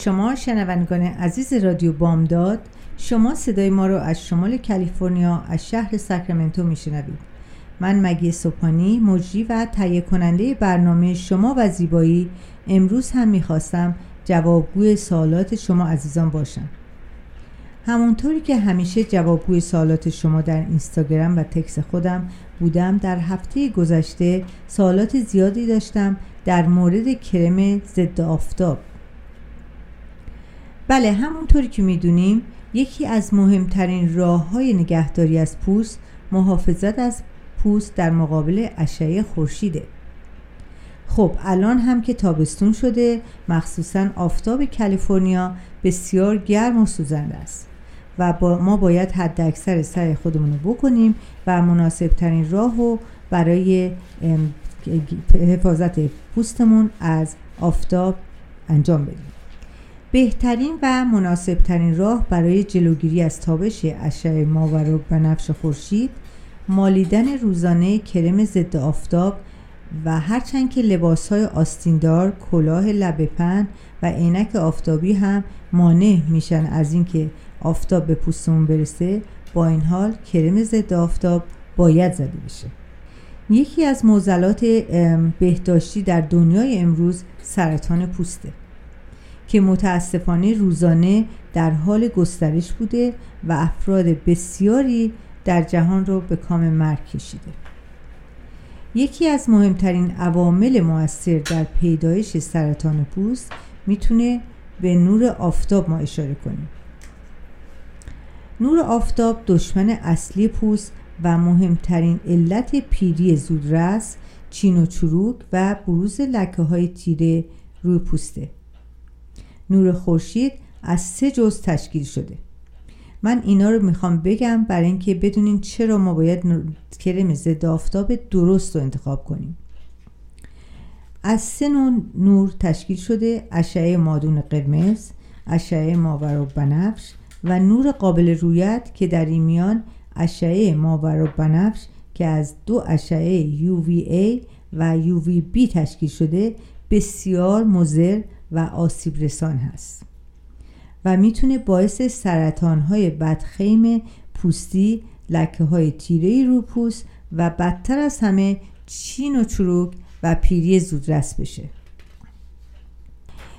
شما شنوندگان عزیز رادیو بامداد شما صدای ما رو از شمال کالیفرنیا از شهر ساکرامنتو میشنوید. من مگی سوپانی مجری و تهیه کننده برنامه شما و زیبایی امروز هم می‌خواستم جوابگوی سوالات شما عزیزان باشم. همونطوری که همیشه جوابگوی سوالات شما در اینستاگرام و تکس خودم بودم در هفته گذشته سوالات زیادی داشتم در مورد کرم ضد آفتاب بله همونطوری که می‌دونیم یکی از مهمترین راه های نگهداری از پوست محافظت از پوست در مقابل اشعه خورشیده. خب الان هم که تابستون شده مخصوصا آفتاب کالیفرنیا بسیار گرم و سوزنده است و با ما باید حد اکثر سعی خودمون رو بکنیم و مناسب ترین راه رو برای حفاظت پوستمون از آفتاب انجام بدیم. بهترین و مناسب ترین راه برای جلوگیری از تابش اشعه ماور و بنفش خورشید مالیدن روزانه کرم ضد آفتاب و هرچند که لباس های آستیندار، کلاه لبه پن و عینک آفتابی هم مانع میشن از اینکه آفتاب به پوستمون برسه با این حال کرم ضد آفتاب باید زده بشه. یکی از معضلات بهداشتی در دنیای امروز سرطان پوسته. که متاسفانه روزانه در حال گسترش بوده و افراد بسیاری در جهان رو به کام مرگ کشیده. یکی از مهمترین عوامل موثر در پیدایش سرطان پوست می‌تونه به نور آفتاب ما اشاره کنیم نور آفتاب دشمن اصلی پوست و مهمترین علت پیری زودرس چین و چروک و بروز لکه های تیره روی پوسته. نور خورشید از سه جز تشکیل شده. من اینا رو می‌خوام بگم برای اینکه بدونین چرا ما باید کرم ضد آفتاب درست رو انتخاب کنیم. از سه نوع نور تشکیل شده اشعه مادون قرمز اشعه ماور و بنفش و نور قابل رویت که در این میان اشعه ماور و بنفش که از دو اشعه UVA و UVB تشکیل شده بسیار مضر و آسیب رسان هست و می‌تونه باعث سرطان های بدخیم پوستی لکه های تیره رو پوست و بدتر از همه چین و چروک و پیری زودرس بشه.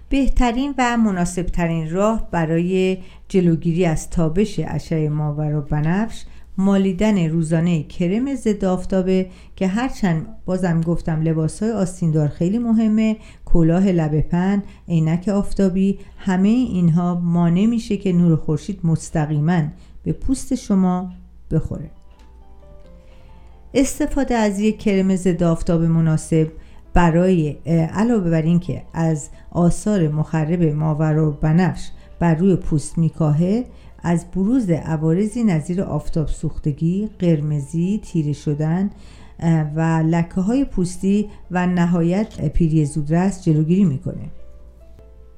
بهترین و مناسبترین راه برای جلوگیری از تابش اشعه ماور و بنفش مالیدن روزانه کرم ضد آفتابه که هرچند بازم گفتم لباس های آستیندار خیلی مهمه کلاه لبه پن عینک آفتابی همه اینها مانع میشه که نور خورشید مستقیما به پوست شما بخوره. استفاده از یک کرم ضد آفتاب مناسب برای علاوه بر اینکه از آثار مخرب ماور و بنفش بر روی پوست میکاهه از بروز عوارضی نظیر آفتاب سوختگی، قرمزی، تیره شدن و لکه های پوستی و نهایت پیری زودرس جلوگیری می‌کنه.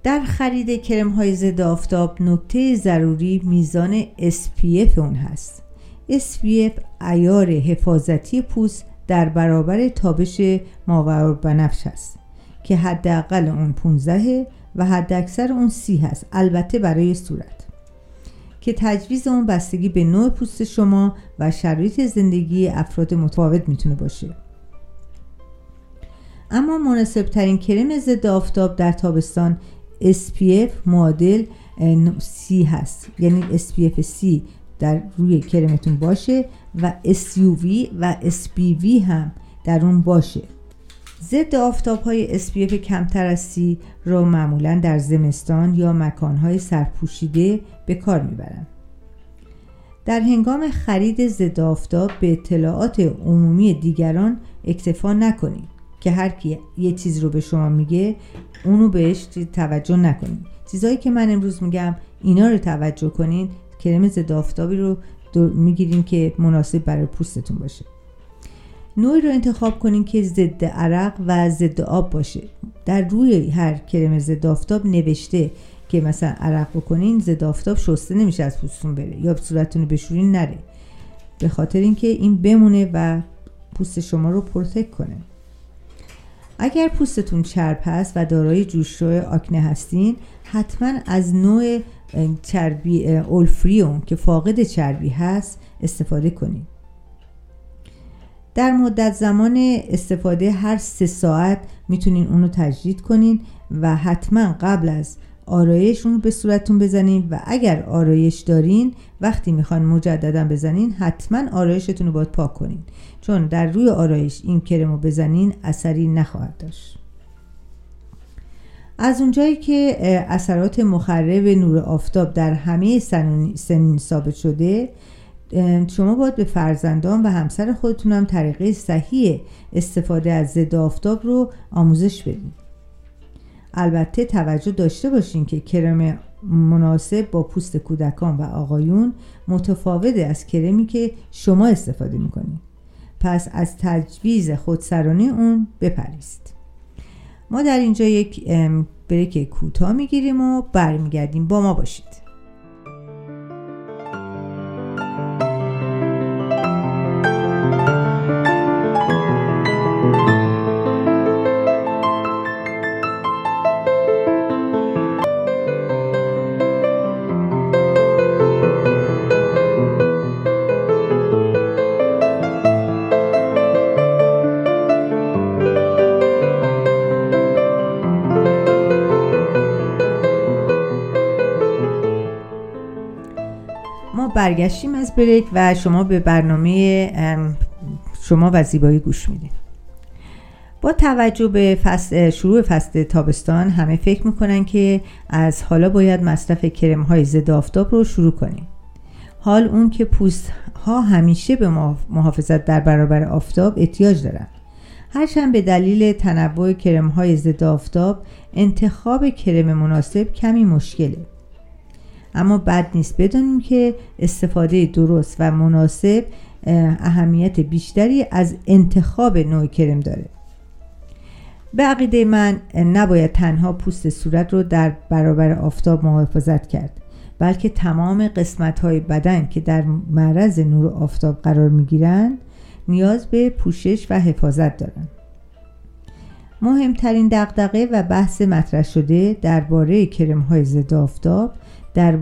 در خرید کرم های ضد آفتاب نکته ضروری میزان SPF اون هست. SPF ایار حفاظتی پوست در برابر تابش ماور بنفش هست که حداقل اون 15 و حد اکثر اون 30 هست البته برای صورت که تجویز اون بستگی به نوع پوست شما و شرایط زندگی افراد متفاوت می‌تونه باشه. اما مناسب ترین کرم ضد آفتاب در تابستان SPF معادل C هست. یعنی SPF C در روی کرمتون باشه و SUV و SPV هم در اون باشه. ضد آفتاب های SPF کمتر از سی را معمولا در زمستان یا مکانهای سرپوشیده به کار می‌برند. در هنگام خرید ضد آفتاب به اطلاعات عمومی دیگران اکتفا نکنید که هر کی یه چیز رو به شما میگه اونو بهش توجه نکنید. چیزایی که من امروز میگم اینا رو توجه کنین کرم ضد آفتابی رو می‌گیرین که مناسب برای پوستتون باشه. نوعی رو انتخاب کنین که ضد عرق و ضد آب باشه. در روی هر کرم ضد آفتاب نوشته که مثلا عرق بکنین ضد آفتاب شسته نمیشه از پوستتون بره یا صورتتون بشورین نره. به خاطر اینکه این بمونه و پوست شما رو پروتک کنه. اگر پوستتون چرب هست و دارای جوشروی آکنه هستین حتما از نوع چربی اولفریوم که فاقد چربی هست استفاده کنید در مدت زمان استفاده هر سه ساعت می‌تونین اونو تجدید کنین و حتما قبل از آرایش اون به صورتتون بزنین و اگر آرایش دارین وقتی می‌خوان مجددا بزنین حتما آرایشتون رو باید پاک کنین. چون در روی آرایش این کرم رو بزنین اثری نخواهد داشت. از اونجایی که اثرات مخرب نور آفتاب در همه سنین ثابت شده شما باید به فرزندان و همسر خودتون هم طریقه صحیح استفاده از ضد آفتاب رو آموزش بدین. البته توجه داشته باشین که کرم مناسب با پوست کودکان و آقایون متفاوته از کرمی که شما استفاده می‌کنید پس از تجویز خودسرانی اون بپریست ما در اینجا یک بریک کوتاه می‌گیریم و برمیگردیم. با ما باشید. برگشتیم از بریک و شما به برنامه شما و زیبایی گوش میدین. با توجه به فصل شروع فصل تابستان همه فکر می‌کنن که از حالا باید مصرف کرم های ضد آفتاب رو شروع کنیم. حال اون که پوست ها همیشه به محافظت در برابر آفتاب احتیاج دارن. هرچند به دلیل تنوع کرم های ضد آفتاب انتخاب کرم مناسب کمی مشکله. اما بد نیست. بدونیم که استفاده درست و مناسب اهمیت بیشتری از انتخاب نوع کرم داره. به عقیده من نباید تنها پوست صورت رو در برابر آفتاب محافظت کرد بلکه تمام قسمت های بدن که در معرض نور آفتاب قرار می گیرند نیاز به پوشش و حفاظت دارند. مهمترین دغدغه و بحث مطرح شده درباره کرم های ضد آفتاب در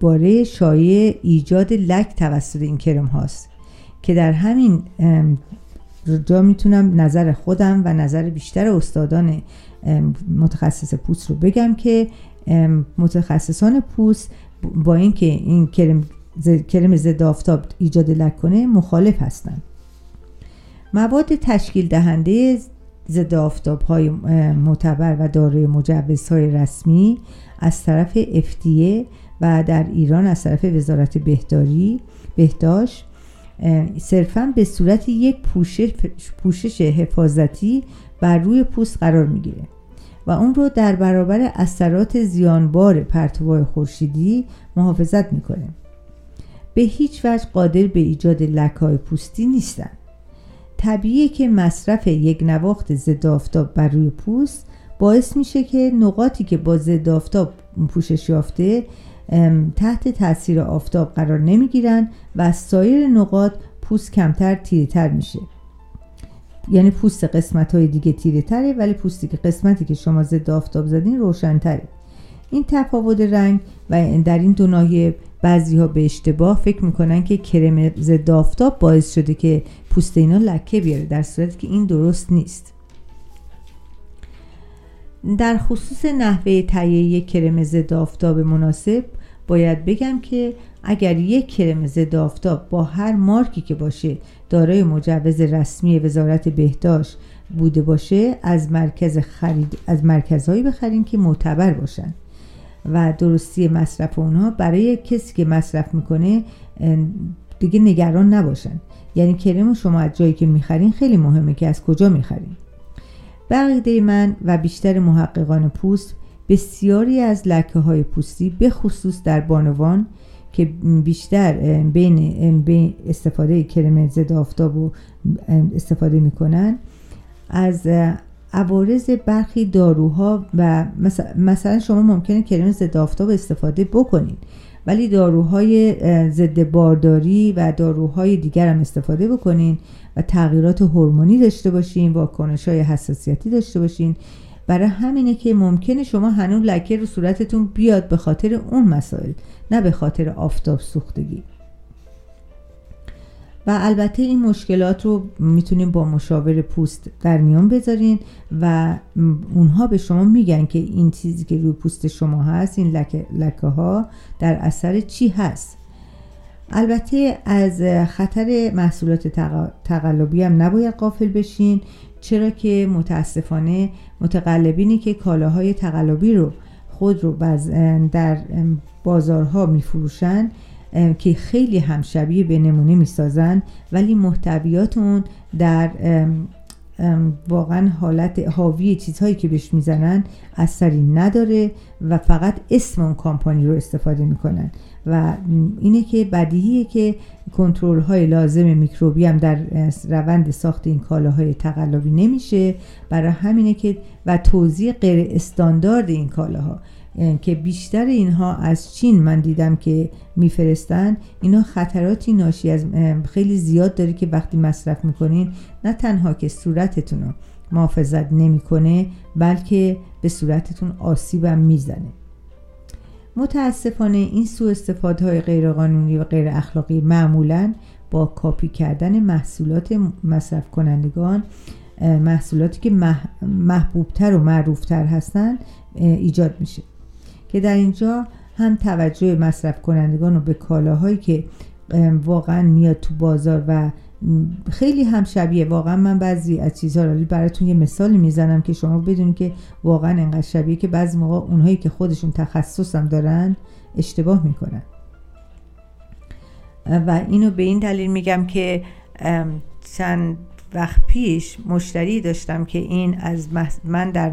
باره شایع ایجاد لک توسط این کرم هاست که در همین جا می‌تونم نظر خودم و نظر بیشتر استادان متخصص پوست رو بگم که متخصصان پوست با اینکه این کرم کرم ضد آفتاب ایجاد لک کنه مخالف هستند مواد تشکیل دهنده ضد آفتاب های معتبر و دارای مجوزهای رسمی از طرف FDA و در ایران از طرف وزارت بهداری بهداشت صرفا به صورت یک پوشش, پوشش حفاظتی بر روی پوست قرار می‌گیره و اون رو در برابر اثرات زیانبار پرتوهای خورشیدی محافظت می‌کنه. به هیچ وجه قادر به ایجاد لکهای پوستی نیستن. طبیعیه که مصرف یک نواخت ضد آفتاب بر روی پوست باعث میشه که نقاطی که با ضد آفتاب پوشش یافته تحت تاثیر آفتاب قرار نمی‌گیرن و از سایر نقاط پوست کمتر تیره تر میشه. یعنی پوست قسمت های دیگه تیره تره ولی پوستی که قسمتی که شما ضد آفتاب زدین روشن تره این تفاوت رنگ و در این دو ناحیه بعضی ها به اشتباه فکر می‌کنن که کرم ضد آفتاب باعث شده که پوست اینا لکه بیاره در صورتی که این درست نیست. در خصوص نحوه تهیه کرم ضد آفتاب مناسب باید بگم که اگر یک کرم ضد آفتاب با هر مارکی که باشه دارای مجوز رسمی وزارت بهداشت بوده باشه از مرکز خرید از مرکزهایی بخرین که معتبر باشن. و درستی مصرف اونها برای کسی که مصرف می‌کنه دیگه نگران نباشن. یعنی کرم شما از جایی که می‌خرین خیلی مهمه که از کجا می‌خرین. به من و بیشتر محققان پوست بسیاری از لکه های پوستی به خصوص در بانوان که بیشتر بین, بین استفاده کرم ضد آفتاب و استفاده می‌کنن از عوارض برخی داروها و مثلا شما ممکنه کرم ضد آفتاب استفاده بکنید ولی داروهای ضد بارداری و داروهای دیگر هم استفاده بکنین و تغییرات هورمونی داشته باشین واکنش های حساسیتی داشته باشین. برای همینه که ممکنه شما هنوز لکه رو صورتتون بیاد به خاطر اون مسائل نه به خاطر آفتاب سوختگی. البته این مشکلات رو می‌تونیم با مشاور پوست در میان بذارین و اونها به شما میگن که این چیزی که روی پوست شما هست این لکه, لکه ها در اثر چی هست. البته از خطر محصولات تقلبی هم نباید قافل بشین چرا که متاسفانه متقلبینی که کالاهای تقلبی رو خود رو در بازارها میفروشن که خیلی هم شبیه به نمونه می‌سازن ولی محتویات اون در واقعا حالت حاوی چیزهایی که بهش می‌زنن اثری نداره و فقط اسم اون کامپانی رو استفاده می‌کنن. و اینه که بدیهیه که کنترل های لازم میکروبی هم در روند ساخت این کالاهای تقلبی نمیشه. برای همینه که و توضیح غیر استاندارد این کالاها. که بیشتر اینها از چین من دیدم که میفرستن اینا خطراتی ناشی از خیلی زیاد داره که وقتی مصرف می‌کنین نه تنها که صورتتون رو محافظت نمی‌کنه بلکه به صورتتون آسیبم می‌زنه. متاسفانه این سوء استفاده های غیرقانونی و غیر اخلاقی معمولا با کاپی کردن محصولات مصرف کنندگان محصولاتی که محبوبتر و معروفتر هستند ایجاد میشه. که در اینجا هم توجه مصرف کنندگان رو به کالاهایی که واقعا میاد تو بازار و خیلی هم شبیه واقعا من بعضی از چیزها رو براتون یه مثالی می‌زنم که شما بدونید که واقعا انقدر شبیه که بعضی موقع اونهایی که خودشون تخصصم دارن اشتباه می‌کنن. و اینو به این دلیل میگم که چند وقت پیش مشتری داشتم که این از من در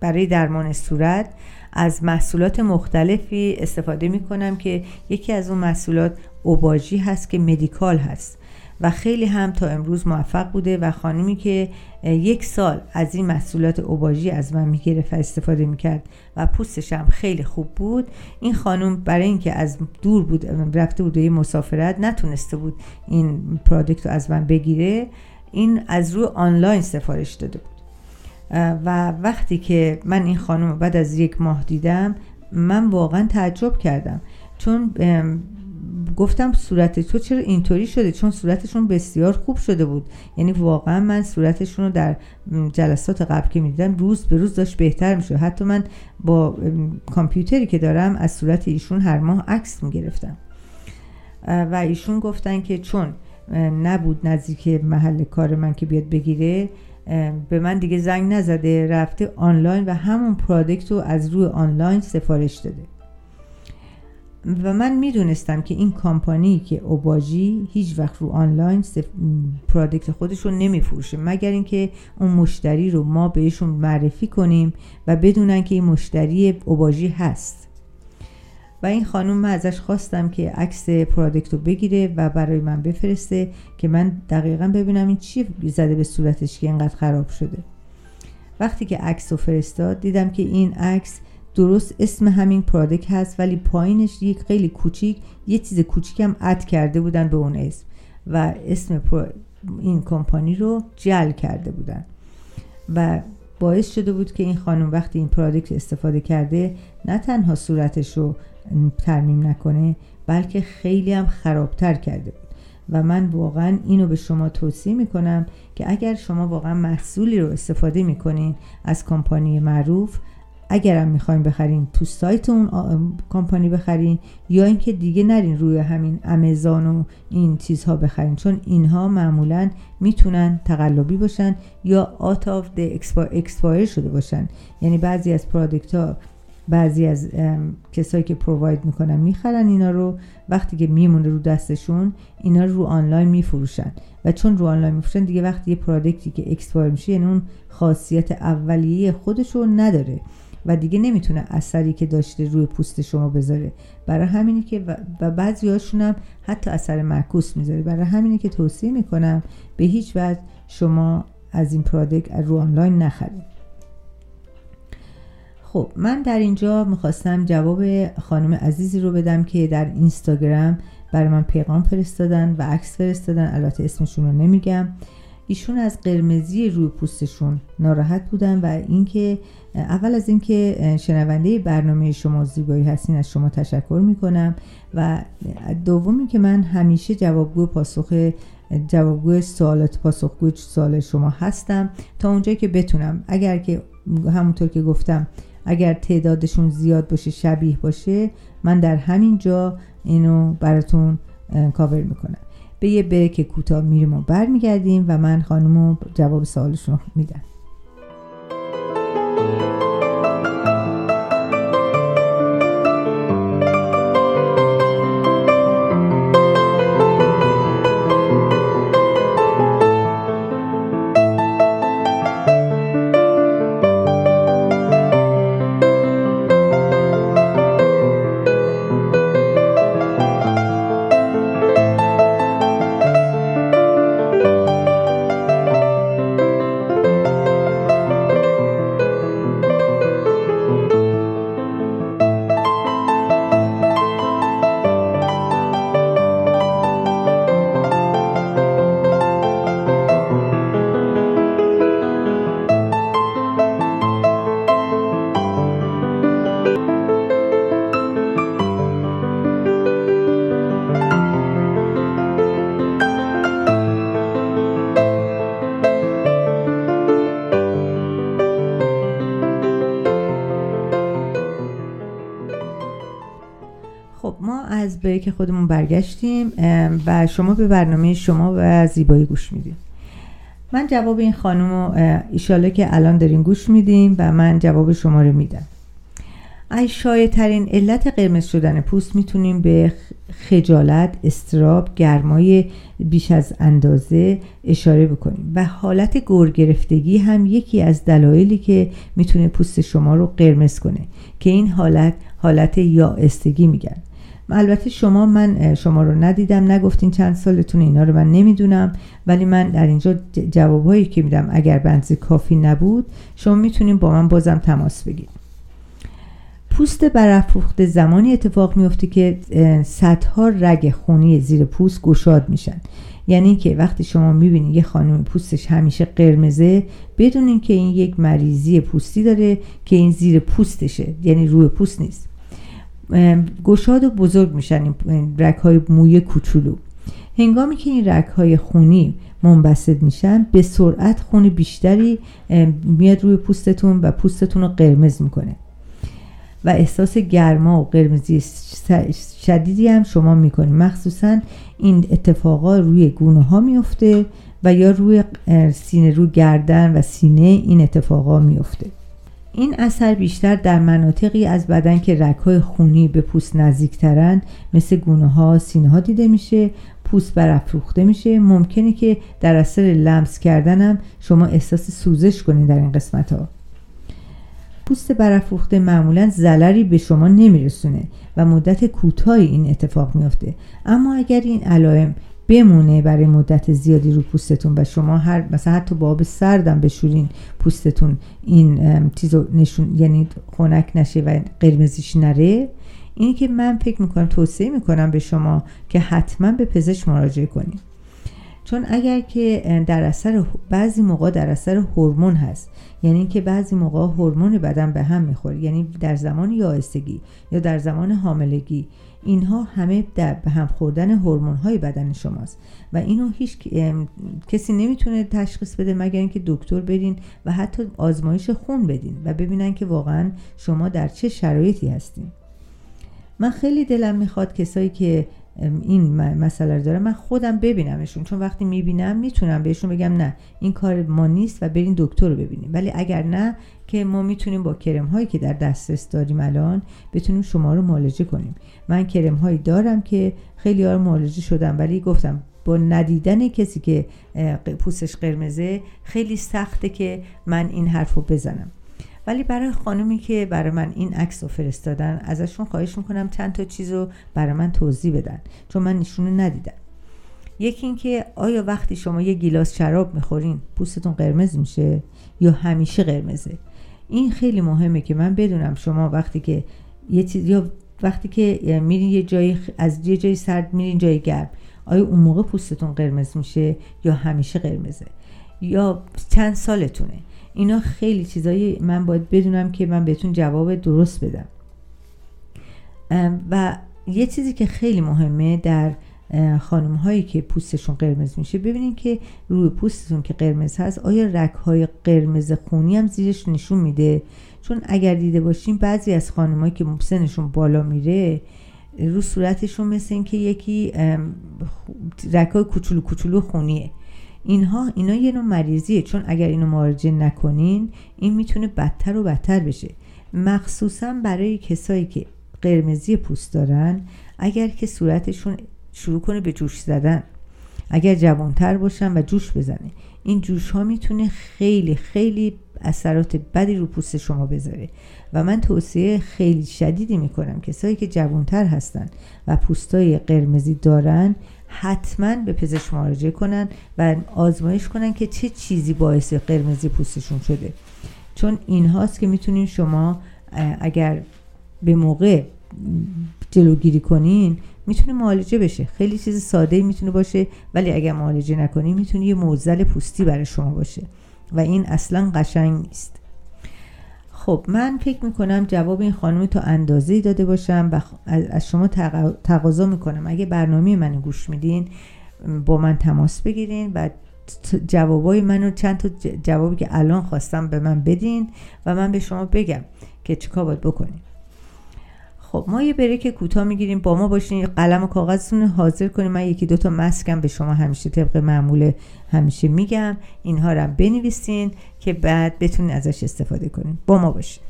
برای درمان صورت از محصولات مختلفی استفاده می کنم که یکی از اون محصولات اوباژی هست که مدیکال هست و خیلی هم تا امروز موفق بوده و خانمی که یک سال از این محصولات اوباژی از من می‌گرفت و استفاده می‌کرد و پوستش هم خیلی خوب بود این خانم برای اینکه از دور بود رفته بود یه مسافرت نتونسته بود این پرادکت رو از من بگیره این از روی آنلاین سفارش داده بود. و وقتی که من این خانم بعد از یک ماه دیدم من واقعا تعجب کردم. چون گفتم صورت تو چرا اینطوری شده؟ چون صورتشون بسیار خوب شده بود. یعنی واقعا من صورتشون رو در جلسات قبل که می‌دیدم روز به روز داشت بهتر می‌شد. حتی من با کامپیوتری که دارم از صورت ایشون هر ماه عکس می‌گرفتم. و ایشون گفتن که چون نبود نزدیک محل کار من که بیاد بگیره به من دیگه زنگ نزده رفته آنلاین و همون پرادکت رو از روی آنلاین سفارش داده. و من می‌دونستم که این کامپانی که اوباژی هیچ وقت رو آنلاین سف... پرادکت خودش رو نمیفروشه. مگر اینکه اون مشتری رو ما بهشون معرفی کنیم و بدونن که این مشتری اوباژی هست. و این خانم من ازش خواستم که عکس پرادکت رو بگیره و برای من بفرسته که من دقیقا ببینم این چی زده به صورتش که اینقدر خراب شده. وقتی که عکس رو فرستاد دیدم که این عکس درست اسم همین پرادکت هست ولی پایینش یک خیلی کوچیک یه چیز کوچیک هم اد کرده بودن به اون اسم و اسم این کمپانی رو جل کرده بودن. و باعث شده بود که این خانم وقتی این پرادکت استفاده کرده نه تنها صورتش رو ترمیم نکنه بلکه خیلی هم خرابتر کرده بود. و من واقعا اینو به شما توصیه می‌کنم که اگر شما واقعا محصولی رو استفاده می‌کنین از کمپانی معروف اگرم می‌خواین بخرین تو سایت اون کمپانی بخرین یا اینکه دیگه نرین روی همین امازون و این چیزها بخرین. چون اینها معمولا می‌تونن تقلبی باشن یا out of expire شده باشن. یعنی بعضی از product ها بعضی از کسایی که provide می‌کنن می‌خرن اینا رو. وقتی که میمونه رو دستشون اینا رو آنلاین میفروشن. و چون رو آنلاین میفروشن دیگه وقتی یه product ی که expire میشه یعنی اون خاصیت اولیه خودش رو نداره. و دیگه نمی‌تونه اثری که داشته روی پوست شما بذاره. برای همینی که و بعضی هاشون هم حتی اثر معکوس می‌ذاره. برای همینی که توصیه می‌کنم به هیچ وجه شما از این product رو آنلاین نخرید. خب من در اینجا می‌خواستم جواب خانم عزیزی رو بدم که در اینستاگرام برای من پیغام فرستادن و عکس فرستادن. البته اسمشون رو نمیگم. ایشون از قرمزی روی پوستشون ناراحت بودن و اینکه اول از اینکه شنونده برنامه شما زیبایی هستین از شما تشکر می‌کنم. و دومی که من همیشه جوابگو پاسخ جوابگو سوالات پاسخگو سوال شما هستم. تا اونجایی که بتونم. اگر که همونطور که گفتم اگر تعدادشون زیاد باشه شبیه باشه من در همین جا اینو براتون کاور می‌کنم. به یه بریک کوتاه میریم و برمیگردیم و من خانم جواب سوالشون میدم. که خودمون برگشتیم و شما به برنامه شما و زیبایی گوش میدیم من جواب این خانم رو ایشاله که الان دارین گوش میدیم و من جواب شما رو میدم. ای شایع ترین علت قرمز شدن پوست می‌تونیم به خجالت، استراب، گرمای بیش از اندازه اشاره بکنیم و حالت گرگرفتگی هم یکی از دلایلی که می‌تونه پوست شما رو قرمز کنه که این حالت حالت یائستگی میگن. البته شما من شما رو ندیدم نگفتین چند سالتون اینا رو من نمی‌دونم ولی من در اینجا جوابهایی که میدم اگر بنزه کافی نبود شما می‌تونین با من بازم تماس بگیرید. پوست برافروخته زمانی اتفاق میفته که صدها رگ خونی زیر پوست گشاد میشن. یعنی که وقتی شما می‌بینید یه خانم پوستش همیشه قرمزه بدونین که این یک مریضی پوستی داره که این زیر پوستشه یعنی روی پوست نیست. گشاد و بزرگ میشن این رک های موی کوچولو. هنگامی که این رک های خونی منبسط میشن به سرعت خون بیشتری میاد روی پوستتون و پوستتون رو قرمز می‌کنه. و احساس گرما و قرمزی شدیدی هم شما می‌کنید. مخصوصا این اتفاقا روی گونه ها میفته و یا روی سینه رو گردن و سینه این اتفاقا میفته این اثر بیشتر در مناطقی از بدن که رگهای خونی به پوست نزدیکترن مثل گونه ها سینه ها دیده میشه پوست برافروخته میشه. ممکنه که در اثر لمس کردنم شما احساس سوزش کنید در این قسمت ها پوست برافروخته معمولا ضرری به شما نمیرسونه و مدت کوتاهی این اتفاق میافته. اما اگر این علائم بمونه برای مدت زیادی رو پوستتون و شما هر مثلا حتی با آب سردم بشورین پوستتون این چیزو نشون یعنی خنک نشه و قرمزیش نره. اینی که من فکر می‌کنم توصیه می‌کنم به شما که حتما به پزشک مراجعه کنید چون اگر که در اثر بعضی موقع در اثر هورمون هست یعنی اینکه بعضی موقع هورمون بدن به هم می‌خوره یعنی در زمان یائسگی یا در زمان حاملگی اینها همه در به هم خوردن هورمون های بدن شماست و اینو هیچ کسی نمی‌تونه تشخیص بده مگر اینکه دکتر برین و حتی آزمایش خون بدین و ببینن که واقعا شما در چه شرایطی هستین. من خیلی دلم می‌خواد کسایی که این مسئله رو داره من خودم ببینمشون. چون وقتی می‌بینم می‌تونم بهشون بگم نه این کار ما نیست و برین دکتر رو ببینیم. ولی اگر نه که ما می‌تونیم با کرم هایی که در دسترس داریم الان بتونیم شما رو معالجه کنیم. من کرم هایی دارم که خیلی ها معالجه شدم ولی گفتم با ندیدن کسی که پوستش قرمزه خیلی سخته که من این حرف رو بزنم. ولی برای خانومی که برای من این عکس رو فرستادن ازشون خواهش می‌کنم چند تا چیز رو برای من توضیح بدن چون من نشونه ندیدم. یکی اینکه آیا وقتی شما یه گیلاس شراب می‌خورین پوستتون قرمز میشه یا همیشه قرمزه؟ این خیلی مهمه که من بدونم شما وقتی که یه چیز یا وقتی که میرین یه جایی از یه جای سرد میرین جای گرم آیا اون موقع پوستتون قرمز میشه یا همیشه قرمزه؟ یا چند سالتونه؟ اینا خیلی چیزایی من باید بدونم که من بهتون جواب درست بدم. و یه چیزی که خیلی مهمه در خانم هایی که پوستشون قرمز میشه ببینید که روی پوستتون که قرمز هست آیا رک های قرمز خونی هم زیرش نشون میده؟ چون اگر دیده باشیم بعضی از خانمهایی که سنشون بالا میره رو صورتشون مثل اینکه یکی رکای کوچولو کوچولو خونیه. اینها اینا یه نوع مریضیه. چون اگر اینو معالجه نکنین این می‌تونه بدتر و بدتر بشه. مخصوصا برای کسایی که قرمزی پوست دارن اگر که صورتشون شروع کنه به جوش زدن. اگر جوانتر باشن و جوش بزنه. این جوش ها می‌تونه خیلی خیلی اثرات بدی رو پوست شما بذاره. و من توصیه خیلی شدیدی می‌کنم. کسایی که جوانتر هستن و پوستای قرمزی دارن حتما به پزشک مراجعه کنن و آزمایش کنن که چه چیزی باعث قرمزی پوستشون شده. چون این هاست که می‌تونین شما اگر به موقع جلوگیری کنین می‌تونه معالجه بشه. خیلی چیز ساده می‌تونه باشه ولی اگر معالجه نکنین می‌تونه یه موزل پوستی برای شما باشه. و این اصلا قشنگ نیست. خب من فکر می‌کنم جواب این خانم تا اندازه داده باشم و از شما تقاضا می‌کنم. اگه برنامه من گوش میدین با من تماس بگیرین و جوابای منو چند تا جوابی که الان خواستم به من بدین و من به شما بگم که چیکار باید بکنین خب ما یه بریک کوتاه می‌گیریم. با ما باشین. قلم و کاغذتون حاضر کنیم من یکی دوتا مسکم به شما همیشه طبق معمول همیشه میگم. اینها رو بنویسین که بعد بتونین ازش استفاده کنین. با ما باشین.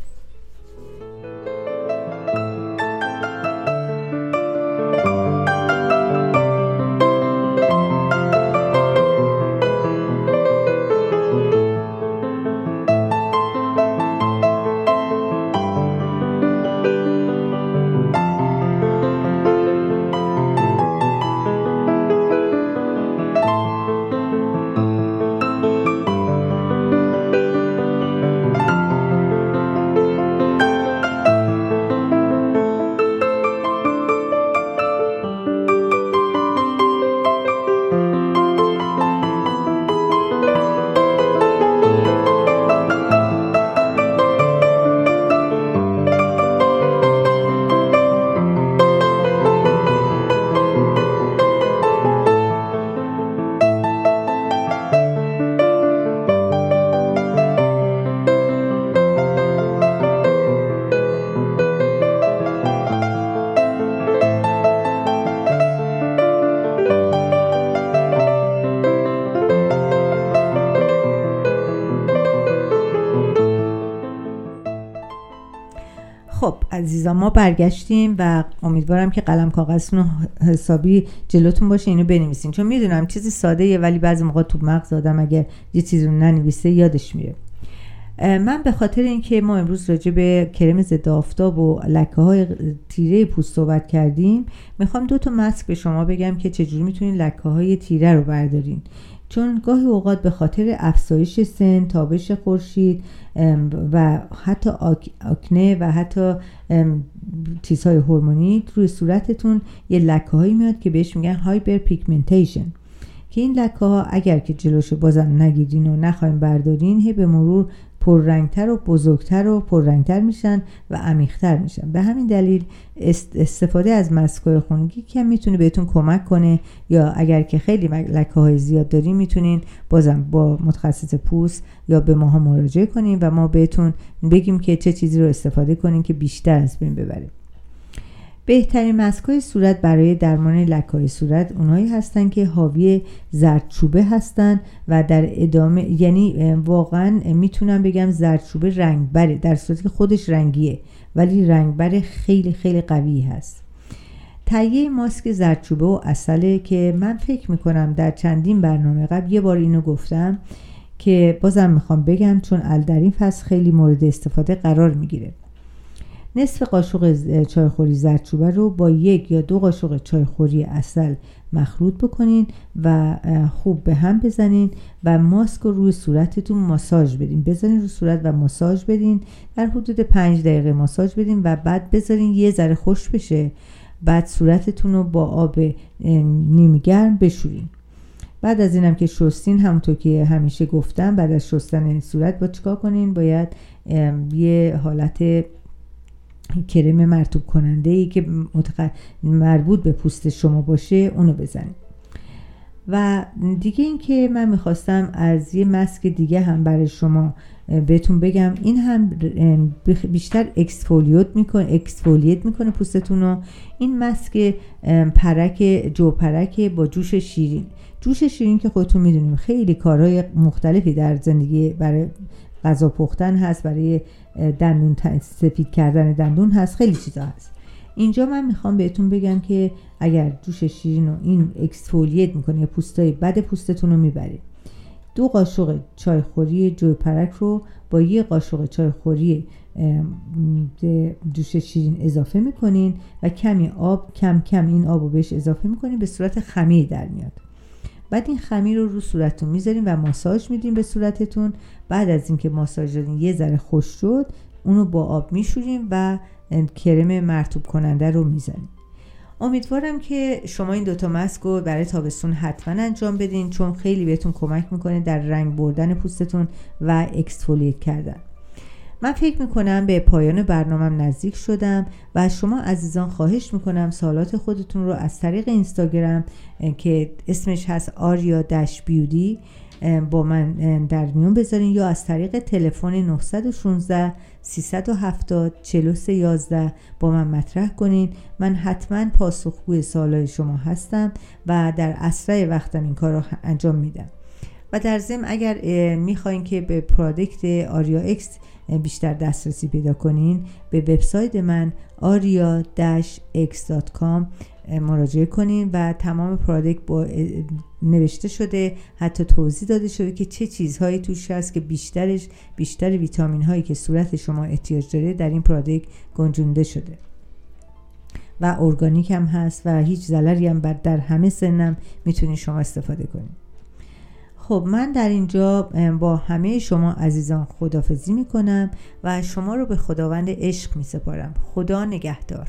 عزیزان ما برگشتیم و امیدوارم که قلم کاغذتون حسابی جلوتون باشه اینو بنویسین. چون می‌دونم چیزی ساده یه ولی بعضی موقع تو مغز آدم اگه یه چیزی رو ننویسه یادش میره. من به خاطر اینکه ما امروز راجع به کرم ضد آفتاب و لکه های تیره پوست صحبت کردیم می‌خوام دو تا مسک به شما بگم که چجوری می‌تونین لکه های تیره رو بردارین. چون گاهی اوقات به خاطر افزایش سن تابش خورشید و حتی آکنه و حتی چیزهای هورمونی روی صورتتون یه لکه هایی میاد که بهش میگن hyperpigmentation که این لکه ها اگر که جلوش بازم نگیرین و نخوایم بردارین هی به مرور پررنگتر و بزرگتر و پررنگتر میشن و عمیقتر میشن. به همین دلیل استفاده از ماسکای خونگی که می‌تونه بهتون کمک کنه یا اگر که خیلی لکه های زیاد داریم می‌تونین بازم با متخصص پوست یا به ماها مراجعه کنیم و ما بهتون بگیم که چه چیزی رو استفاده کنین که بیشتر از بین ببریم. بهترین مسکای صورت برای درمان لکای صورت اونایی هستن که حاوی زردچوبه هستن و در ادامه یعنی واقعا می‌تونم بگم زردچوبه رنگبره در صورتی که خودش رنگیه ولی رنگبر خیلی خیلی قوی هست. تهیه ماسک زردچوبه و اصله که من فکر می‌کنم در چندین برنامه قبل یه بار اینو گفتم که بازم می‌خوام بگم چون در این فصل خیلی مورد استفاده قرار می‌گیره. نصف قاشق چایخوری زردچوبه رو با یک یا دو قاشق چایخوری اصل مخلوط بکنین و خوب به هم بزنین و ماسک رو روی صورتتون ماساژ بدین. بزنین روی صورت و ماساژ بدین. در حدود پنج دقیقه ماساژ بدین و بعد بذارین یه ذره خوش بشه. بعد صورتتون رو با آب نیمگرم بشورین. بعد از اینم که شستین همونطور که همیشه گفتم بعد از شستن صورت با چیکار کنین؟ باید یه حالت کرم مرتوب کننده ای که مربوط به پوست شما باشه اونو بزنید. و دیگه اینکه من می‌خواستم از یه مسک دیگه هم برای شما بهتون بگم این هم بیشتر اکسفولیوت می‌کنه اکسفولیت می‌کنه پوستتون رو. این مسک پرک جو پرک با جوش شیرین. جوش شیرین که خودتون می‌دونیم خیلی کارهای مختلفی در زندگی برای غذا پختن هست برای دندون سفید کردن دندون هست. خیلی چیزا هست. اینجا من می‌خوام بهتون بگم که اگر جوش شیرین و این اکسفولیت می‌کنه یا پوستای بد پوستتون رو می‌بره دو قاشق چایخوری جوی پرک رو با یه قاشق چایخوری جوش شیرین اضافه می‌کنین و کمی آب کم کم این آب رو بهش اضافه می‌کنین به صورت خمیر در میاد. بعد این خمیر رو رو صورتتون می‌ذارین و ماساژ میدین به صورتتون. بعد از اینکه ماساژ دادین یه ذره خوش شد اونو با آب میشوریم و کرم مرتوب کننده رو می‌زنیم امیدوارم که شما این دوتا مسک رو برای تابستون حتما انجام بدین چون خیلی بهتون کمک می‌کنه در رنگ بردن پوستتون و اکسفولیت کردن. من فکر می‌کنم به پایان برنامهم نزدیک شدم و از شما عزیزان خواهش می‌کنم سوالات خودتون رو از طریق اینستاگرام که اسمش هست آریا دش بیودی با من در میون بذارین یا از طریق تلفن 916 370 4311 با من مطرح کنین. من حتما پاسخگوی سوالای شما هستم و در اسرع وقتم این کار رو انجام میدم. و در ضمن اگر می‌خواین که به پرادکت آریا اکس بیشتر دسترسی پیدا کنین به وبسایت من aria-x.com مراجعه کنین و تمام پرادکت با نوشته شده حتی توضیح داده شده که چه چیزهایی توش هست که بیشترش بیشتر ویتامین هایی که صورت شما احتیاج داره در این پرادکت گنجونده شده. و ارگانیک هم هست و هیچ ضرری هم در همه سنم می‌تونید شما استفاده کنید خب من در اینجا با همه شما عزیزان خدافزی می‌کنم و شما رو به خداوند عشق میسپارم. خدا نگهدار.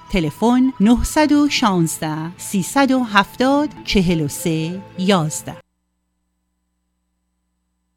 تلفن 916 370 43 11